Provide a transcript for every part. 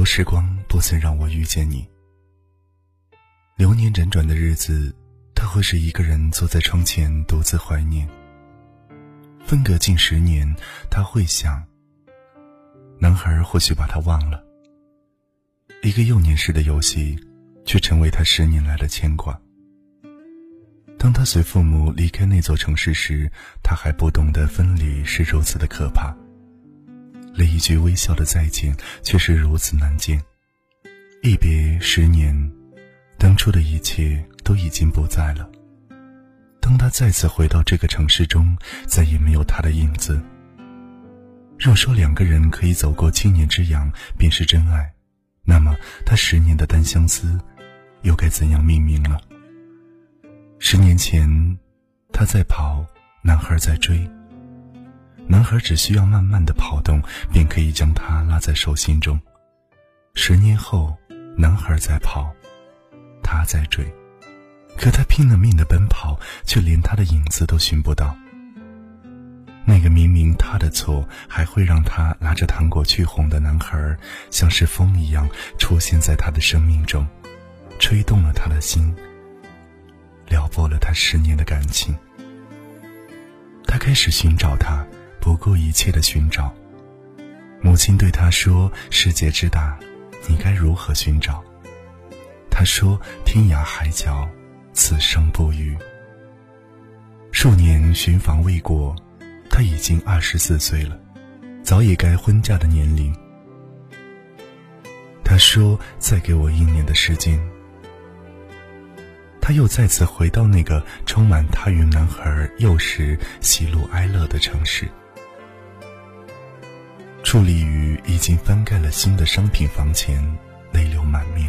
若时光不曾让我遇见你，流年辗转的日子，他会是一个人坐在窗前独自怀念。分隔近十年，他会想，男孩或许把他忘了。一个幼年时的游戏，却成为他十年来的牵挂。当他随父母离开那座城市时，他还不懂得分离是如此的可怕。连一句微笑的再见，却是如此难见。一别十年，当初的一切都已经不在了。当他再次回到这个城市中，再也没有他的影子。若说两个人可以走过七年之痒便是真爱，那么他十年的单相思，又该怎样命名了？十年前，他在跑，男孩在追。男孩只需要慢慢的跑动，便可以将她拉在手心中。十年后，男孩在跑，他在追，可他拼了命的奔跑，却连他的影子都寻不到。那个明明他的错，还会让他拿着糖果去哄的男孩，像是风一样出现在他的生命中，吹动了他的心，撩拨了他十年的感情。他开始寻找他。不顾一切的寻找。母亲对他说：“世界之大，你该如何寻找？”他说：“天涯海角，此生不渝。”数年寻访未果，他已经二十四岁了，早已该婚嫁的年龄。他说：“再给我一年的时间。”他又再次回到那个充满他与男孩幼时喜怒哀乐的城市。伫立于已经翻盖了新的商品房前，泪流满面。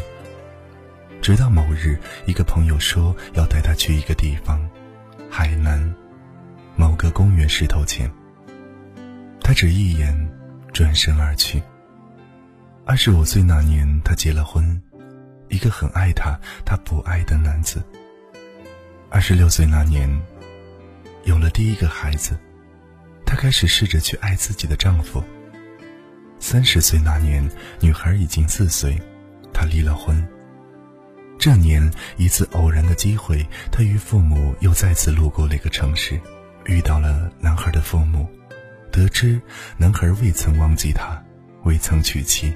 直到某日，一个朋友说要带他去一个地方，海南某个公园石头前。他只一眼，转身而去。二十五岁那年，他结了婚，一个很爱他、他不爱的男子。二十六岁那年，有了第一个孩子，她开始试着去爱自己的丈夫。三十岁那年，女孩已经四岁，她离了婚。这年一次偶然的机会，她与父母又再次路过那个城市，遇到了男孩的父母，得知男孩未曾忘记她，未曾娶妻。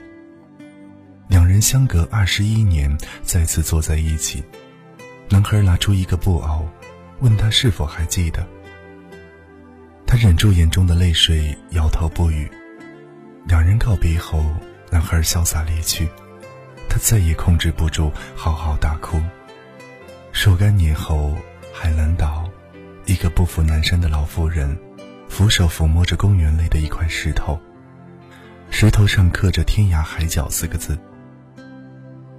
两人相隔二十一年再次坐在一起，男孩拿出一个布偶，问她是否还记得。她忍住眼中的泪水，摇头不语。两人告别后，男孩潇洒离去，他再也控制不住，嚎啕大哭。若干年后，海南岛，一个不服南山的老妇人，俯手抚摸着公园内的一块石头，石头上刻着“天涯海角”四个字。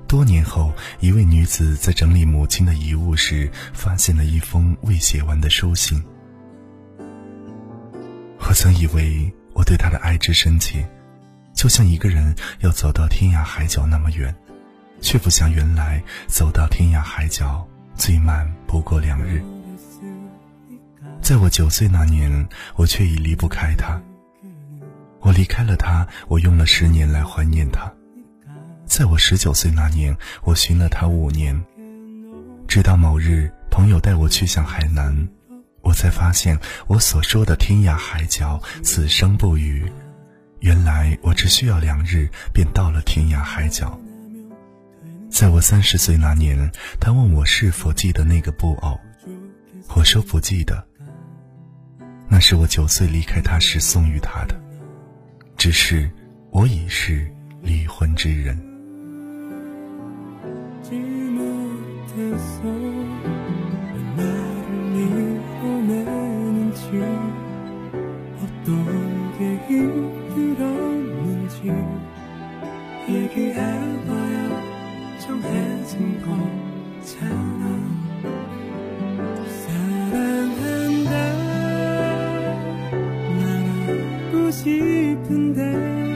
多年后，一位女子在整理母亲的遗物时，发现了一封未写完的书信。我曾以为我对她的爱之深切。就像一个人要走到天涯海角那么远，却不像原来走到天涯海角最慢不过两日。在我九岁那年，我却已离不开他。我离开了他，我用了十年来怀念他。在我十九岁那年，我寻了他五年，直到某日朋友带我去向海南，我才发现我所说的天涯海角，此生不渝。原来我只需要两日，便到了天涯海角。在我三十岁那年，他问我是否记得那个布偶，我说不记得。那是我九岁离开他时送予他的，只是我已是离婚之人。 그게 힘들었는지 얘기해봐야 정해진 거잖아. 사랑한다. 나고 싶은데.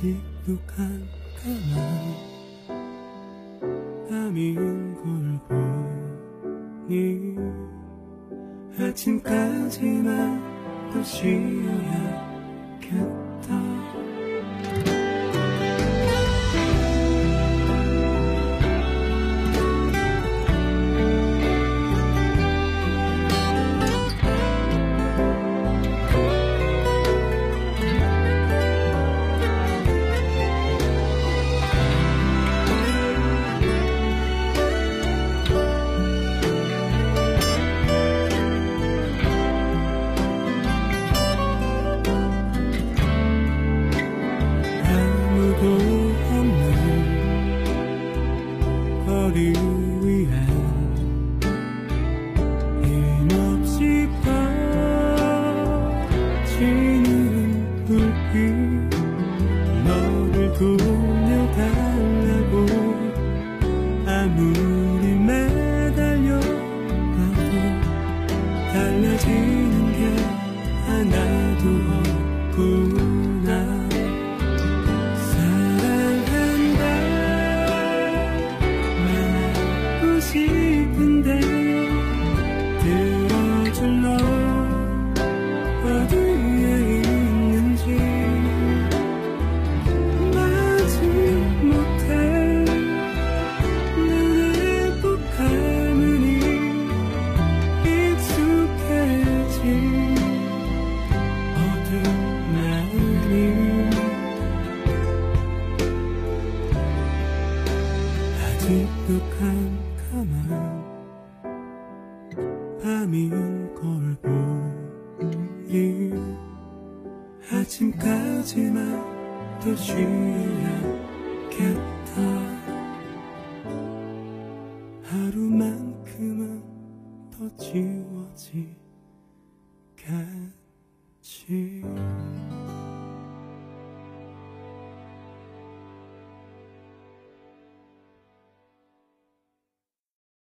아직도 깜깜한 밤인 걸 보니. 아침까지만 더 쉬어야겠다 밤인 걸 보니 아침까지만 더 쉬어야겠다. 하루만큼은 더 지워지겠지